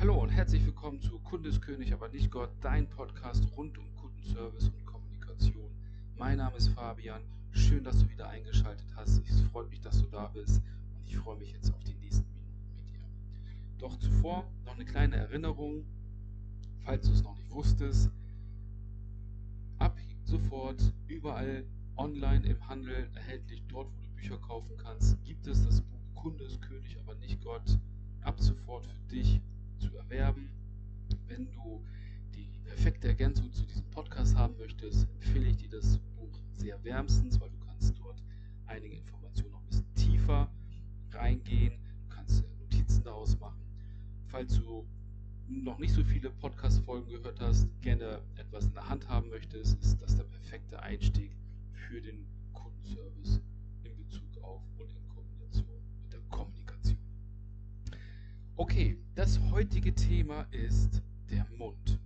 Hallo und herzlich willkommen zu Kundeskönig, aber nicht Gott, dein Podcast rund um Kundenservice und Kommunikation. Mein Name ist Fabian. Schön, dass du wieder eingeschaltet hast. Es freut mich, dass du da bist und ich freue mich jetzt auf die nächsten Minuten mit dir. Doch zuvor noch eine kleine Erinnerung, falls du es noch nicht wusstest. Ab sofort überall online im Handel erhältlich, dort wo du Bücher kaufen kannst, gibt es das Buch Kundeskönig, aber nicht Gott. Noch nicht so viele Podcast-Folgen gehört hast, gerne etwas in der Hand haben möchtest, ist das der perfekte Einstieg für den Kundenservice in Bezug auf und in Kombination mit der Kommunikation. Okay, das heutige Thema ist der Mund.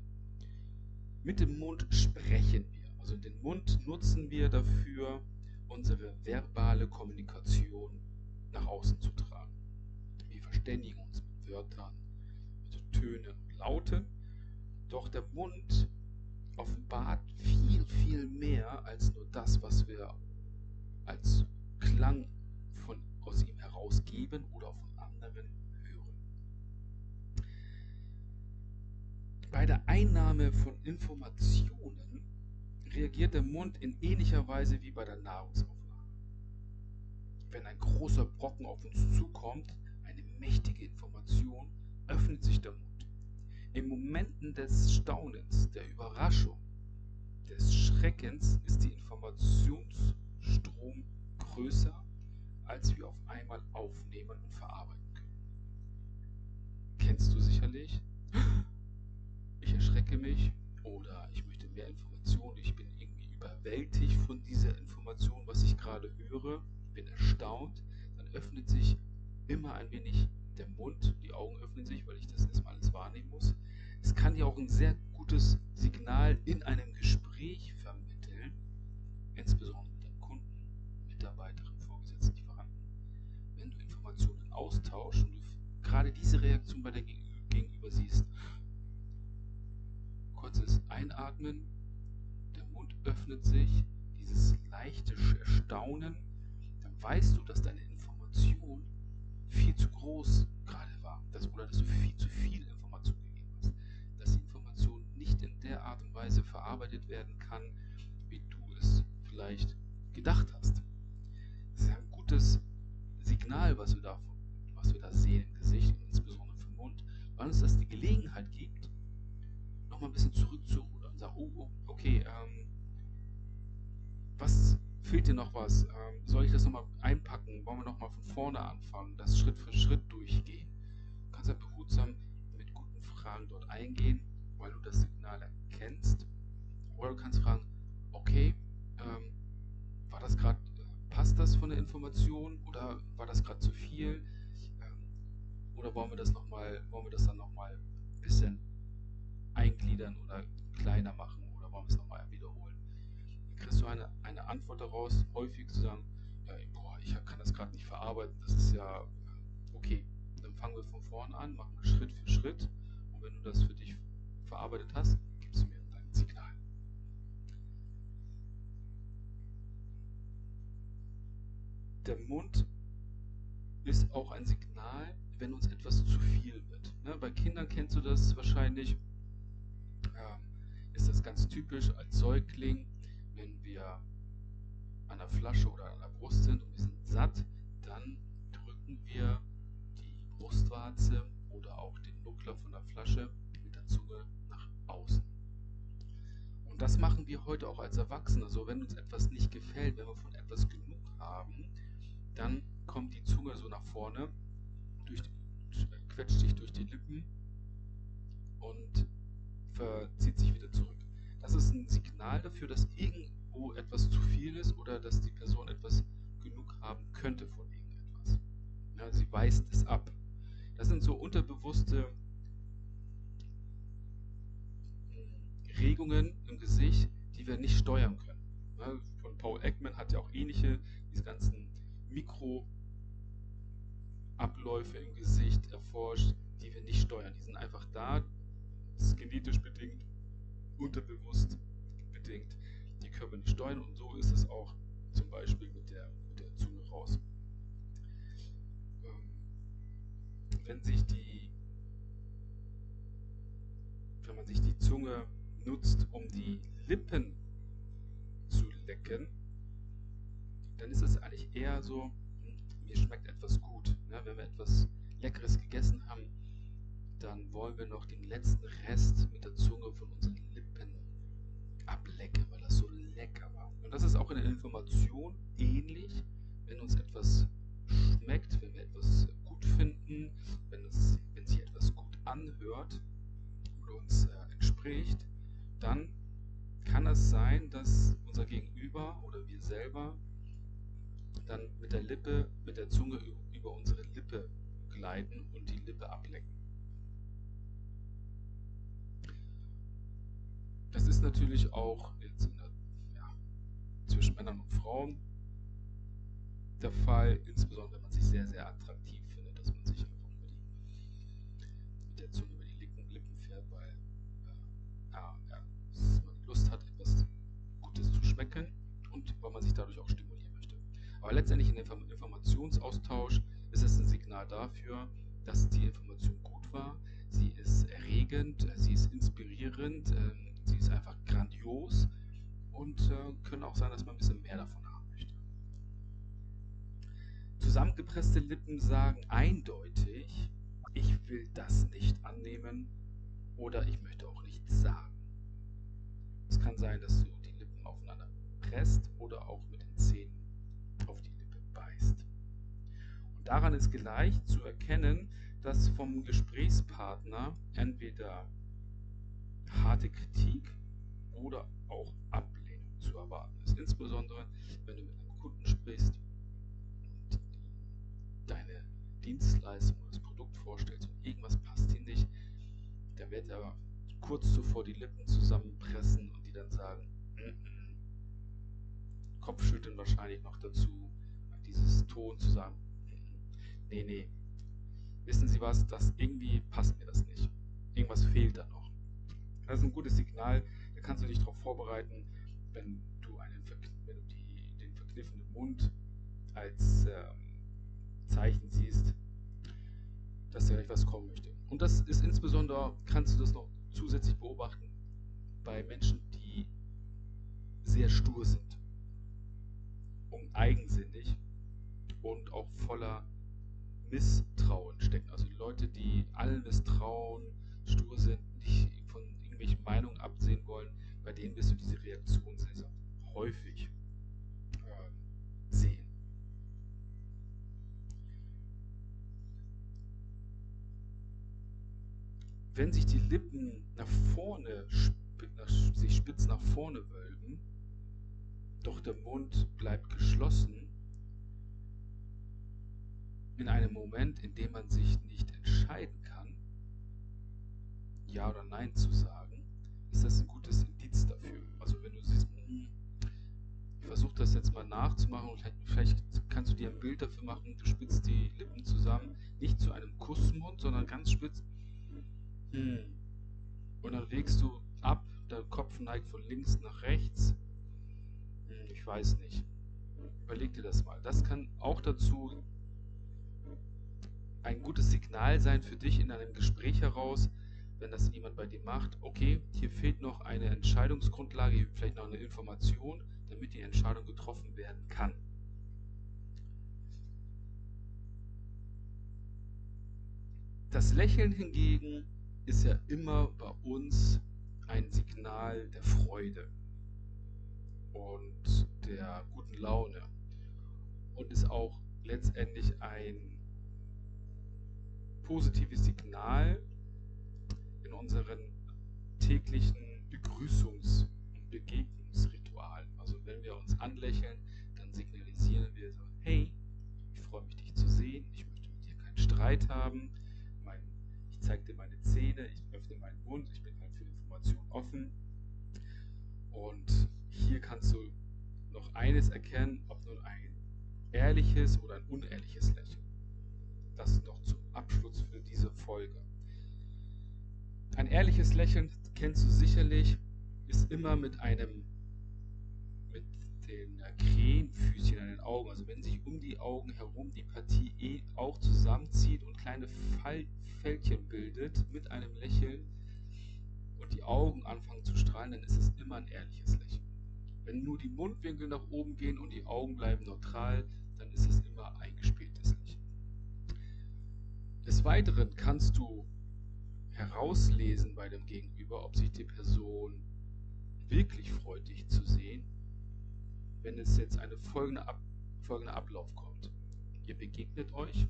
Mit dem Mund sprechen wir. Also den Mund nutzen wir dafür, unsere verbale Kommunikation nach außen zu tragen. Wir verständigen uns mit Wörtern, mit Tönen und Lauten. Doch der Mund offenbart viel, viel mehr als nur das, was wir als Klang von, aus ihm herausgeben oder von anderen Bei der Einnahme von Informationen reagiert der Mund in ähnlicher Weise wie bei der Nahrungsaufnahme. Wenn ein großer Brocken auf uns zukommt, eine mächtige Information, öffnet sich der Mund. In Momenten des Staunens, der Überraschung, des Schreckens ist die Informationsstrom größer, als wir auf einmal aufnehmen und verarbeiten können. Kennst du sicherlich? ich erschrecke mich oder ich möchte mehr Informationen, ich bin irgendwie überwältigt von dieser Information, was ich gerade höre, bin erstaunt, dann öffnet sich immer ein wenig der Mund, die Augen öffnen sich, weil ich das erstmal alles wahrnehmen muss. Es kann ja auch ein sehr gutes Signal in einem Gespräch vermitteln, insbesondere mit deinem Kunden, Mitarbeiterin, Vorgesetzten, Lieferanten. Wenn du Informationen austauschst und du gerade diese Reaktion bei der Gegenüber siehst, kurzes Einatmen, der Mund öffnet sich, dieses leichte Erstaunen, dann weißt du, dass deine Information zu groß gerade war, dass, oder dass du viel zu viel Information gegeben hast, dass die Information nicht in der Art und Weise verarbeitet werden kann, wie du es vielleicht gedacht hast. Das ist ein gutes Signal, was wir da, was wir da sehen im Gesicht und insbesondere vom Mund, weil uns das die Gelegenheit gibt, mal ein bisschen zurückzurudern und sagen, oh, oh okay, ähm, fehlt dir noch was? Ähm, soll ich das nochmal einpacken? Wollen wir nochmal von vorne anfangen, das Schritt für Schritt durchgehen? Du kannst ja behutsam mit guten Fragen dort eingehen, weil du das Signal erkennst. Oder du kannst fragen, okay, ähm, war das gerade, äh, passt das von der Information oder war das gerade zu viel? Ähm, oder wollen wir das nochmal, wollen wir das dann nochmal ein bisschen eingliedern oder kleiner machen oder wollen wir es nochmal wiederholen. Du eine, eine Antwort daraus, häufig zu sagen, ja, boah, ich kann das gerade nicht verarbeiten, das ist ja äh, okay. Dann fangen wir von vorne an, machen Schritt für Schritt und wenn du das für dich verarbeitet hast, gibst du mir dein Signal. Der Mund ist auch ein Signal, wenn uns etwas zu viel wird. Ne, bei Kindern kennst du das wahrscheinlich, ist das ganz typisch als Säugling, wenn wir an der Flasche oder an der Brust sind und wir sind satt, dann drücken wir die Brustwarze oder auch den Nuckler von der Flasche mit der Zunge nach außen. Und das machen wir heute auch als Erwachsene. So, wenn uns Regungen im Gesicht, die wir nicht steuern können. Ja, von Paul Ekman hat ja auch ähnliche, diese ganzen Mikroabläufe im Gesicht erforscht, die wir nicht steuern. Die sind einfach unterbewusst bedingt, die können wir nicht steuern und so ist es auch zum Beispiel mit der, mit der Zunge raus. Ähm, wenn sich die, wenn man sich die Zunge nutzt, um die Lippen zu lecken, dann ist es eigentlich eher so, hm, mir schmeckt etwas gut. Ne? Wenn wir etwas Leckeres gegessen haben, dann wollen wir noch den letzten Rest mit der Zunge von unseren Lippen ablecken, weil das so lecker war. Und das ist auch in der Information ähnlich, wenn uns etwas schmeckt, wenn wir etwas gut finden, wenn, es, wenn sich etwas gut anhört oder uns äh, entspricht, dann kann es sein, dass unser Gegenüber oder wir selber dann mit der Lippe, mit der Zunge über unsere Lippe gleiten und die Lippe ablecken. Das ist natürlich auch jetzt der, ja, zwischen Männern und Frauen der Fall, insbesondere wenn man sich sehr, sehr attraktiv weil man sich dadurch auch stimulieren möchte. Aber letztendlich in dem Informationsaustausch ist es ein Signal dafür, dass die Information gut war, sie ist erregend, sie ist inspirierend, ähm, Sie ist einfach grandios und äh, können auch sein, dass man ein bisschen mehr davon haben möchte. Zusammengepresste Lippen sagen eindeutig, ich will das nicht annehmen oder ich möchte auch nichts sagen. Es kann sein, dass du presst oder auch mit den Zähnen auf die Lippe beißt. Und daran ist gleich zu erkennen, dass vom Gesprächspartner entweder harte Kritik oder auch Ablehnung zu erwarten ist. Insbesondere, wenn du mit einem Kunden sprichst und deine Dienstleistung oder das Produkt vorstellst und irgendwas passt ihm nicht, dann wird er kurz zuvor die Lippen zusammenpressen und die dann sagen. Kopfschütteln wahrscheinlich noch dazu, dieses Ton zu sagen, nee, nee, wissen Sie was, das irgendwie passt mir das nicht. Irgendwas fehlt da noch. Das ist ein gutes Signal, da kannst du dich darauf vorbereiten, wenn du, einen, wenn du die, den verkniffenen Mund als ähm, Zeichen siehst, dass da etwas kommen möchte. Und das ist insbesondere, kannst du das noch zusätzlich beobachten, bei Menschen, die sehr stur sind eigensinnig und auch voller Misstrauen stecken. Also Leute, die allen misstrauen, stur sind, nicht irgendwelchen Meinungen absehen wollen, bei denen wirst du diese Reaktion sehr, sehr häufig äh, sehen. Wenn sich die Lippen nach vorne, sich spitz nach vorne wölben, doch der Mund bleibt geschlossen, in einem Moment, in dem man sich nicht entscheiden kann, Ja oder Nein zu sagen, ist das ein gutes Indiz dafür. Also wenn du siehst, hm, ich versuche das jetzt mal nachzumachen und vielleicht, kannst du dir ein Bild dafür machen, du spitzt die Lippen zusammen, nicht zu einem Kussmund, sondern ganz spitz. Hm. Und dann legst du ab, der Kopf neigt von links nach rechts. Ich weiß nicht. Überleg dir das mal. Das kann auch dazu ein gutes Signal sein für dich in einem Gespräch heraus, wenn das jemand bei dir macht, okay, hier fehlt noch eine Entscheidungsgrundlage, vielleicht noch eine Information, damit die Entscheidung getroffen werden kann. Das Lächeln hingegen ist ja immer bei uns ein Signal der Freude und der guten Laune und ist auch letztendlich ein positives Signal unseren täglichen Begrüßungs- und Begegnungsritualen. Also wenn wir uns anlächeln, dann signalisieren wir so, hey, ich freue mich, dich zu sehen, ich möchte mit dir keinen Streit haben, mein, ich zeige dir meine Zähne, ich öffne meinen Mund, ich bin halt für Informationen offen. Und hier kannst du eines erkennen, ob nun ein ehrliches oder ein unehrliches Lächeln. Das noch zum Abschluss für diese Folge. Ein ehrliches Lächeln kennst du sicherlich, ist immer mit einem mit den Krähenfüßchen an den Augen, also wenn sich um die Augen herum die Partie eh auch zusammenzieht und kleine Fältchen bildet mit einem Lächeln und die Augen anfangen zu strahlen, dann ist es immer ein ehrliches Lächeln. Wenn nur die Mundwinkel nach oben gehen und die Augen bleiben neutral, dann ist es immer eingespieltes Lächeln. Des Weiteren kannst du herauslesen bei dem Gegenüber, ob sich die Person wirklich freut, dich zu sehen, wenn es jetzt eine folgende, Ab folgende Ablauf kommt. Ihr begegnet euch,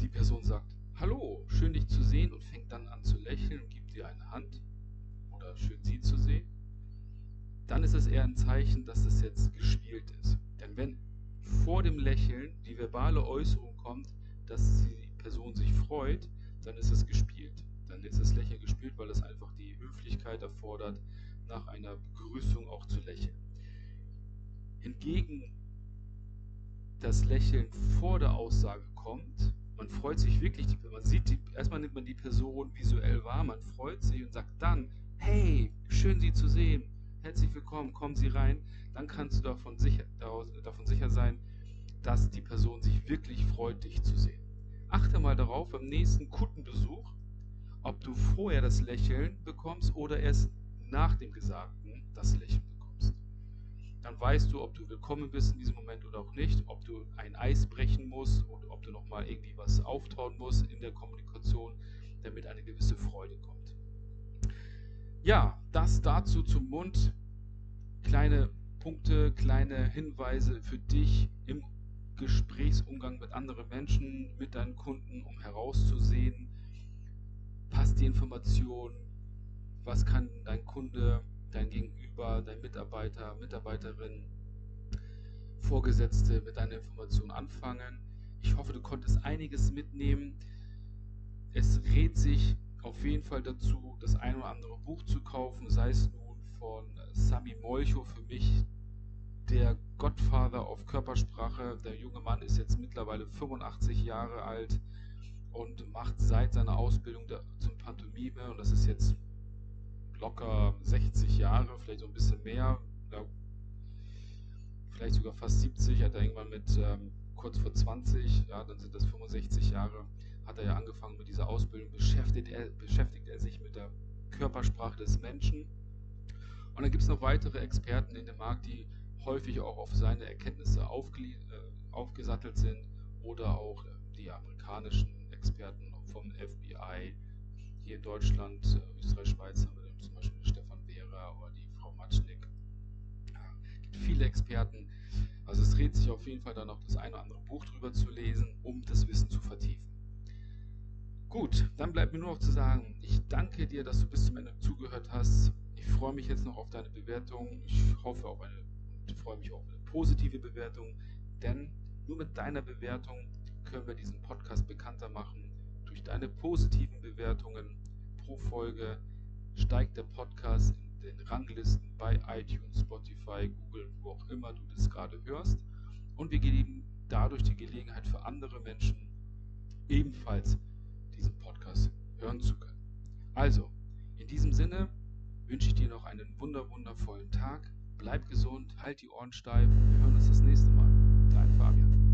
die Person sagt, Hallo, schön dich zu sehen und fängt dann an zu lächeln und gibt dir eine Hand schön sie zu sehen, dann ist es eher ein Zeichen, dass es jetzt gespielt ist. Denn wenn vor dem Lächeln die verbale Äußerung kommt, dass die Person sich freut, dann ist es gespielt. Dann ist das Lächeln gespielt, weil es einfach die Höflichkeit erfordert, nach einer Begrüßung auch zu lächeln. Hingegen das Lächeln vor der Aussage kommt, man freut sich wirklich, man sieht die, erstmal nimmt man die Person visuell wahr, man freut sich und sagt dann, hey, schön Sie zu sehen, herzlich willkommen, kommen Sie rein, dann kannst du davon sicher, davon sicher sein, dass die Person sich wirklich freut, dich zu sehen. Achte mal darauf beim nächsten Kundenbesuch, ob du vorher das Lächeln bekommst oder erst nach dem Gesagten das Lächeln bekommst. Dann weißt du, ob du willkommen bist in diesem Moment oder auch nicht, ob du ein Eis brechen musst oder ob du nochmal irgendwie was auftauen musst in der Kommunikation, damit eine gewisse Freude kommt. Ja, das dazu zum Mund. Kleine Punkte, kleine Hinweise für dich im Gesprächsumgang mit anderen Menschen, mit deinen Kunden, um herauszusehen, passt die Information, was kann dein Kunde, dein Gegenüber, dein Mitarbeiter, Mitarbeiterin, Vorgesetzte mit deiner Information anfangen. Ich hoffe, du konntest einiges mitnehmen. Es rät sich auf jeden Fall dazu, das ein oder andere Buch zu kaufen, sei es nun von Sami Molcho, für mich der Godfather auf Körpersprache. Der junge Mann ist jetzt mittlerweile 85 Jahre alt und macht seit seiner Ausbildung zum Pantomime, und das ist jetzt locker 60 Jahre, vielleicht so ein bisschen mehr, vielleicht sogar fast 70, hat er irgendwann mit ähm, kurz vor 20, ja, dann sind das 65 Jahre, hat er ja angefangen mit dieser Ausbildung, beschäftigt er, beschäftigt er sich mit der Körpersprache des Menschen. Und dann gibt es noch weitere Experten in dem Markt, die häufig auch auf seine Erkenntnisse äh, aufgesattelt sind oder auch äh, die amerikanischen Experten vom FBI hier in Deutschland, äh, Österreich, Schweiz haben wir zum Beispiel Stefan Wehrer oder die Frau Matschnick. Ja, gibt viele Experten. Also es dreht sich auf jeden Fall dann noch das eine oder andere Buch drüber zu lesen, um das Wissen zu vertiefen. Gut, dann bleibt mir nur noch zu sagen, ich danke dir, dass du bis zum Ende zugehört hast. Ich freue mich jetzt noch auf deine Bewertung. Ich hoffe auf eine und freue mich auf eine positive Bewertung, denn nur mit deiner Bewertung können wir diesen Podcast bekannter machen. Durch deine positiven Bewertungen pro Folge steigt der Podcast in den Ranglisten bei iTunes, Spotify, Google, wo auch immer du das gerade hörst. Und wir geben dadurch die Gelegenheit für andere Menschen ebenfalls Podcast hören zu können. Also, in diesem Sinne wünsche ich dir noch einen wunder wundervollen Tag. Bleib gesund, halt die Ohren steif. Wir hören uns das nächste Mal. Dein Fabian.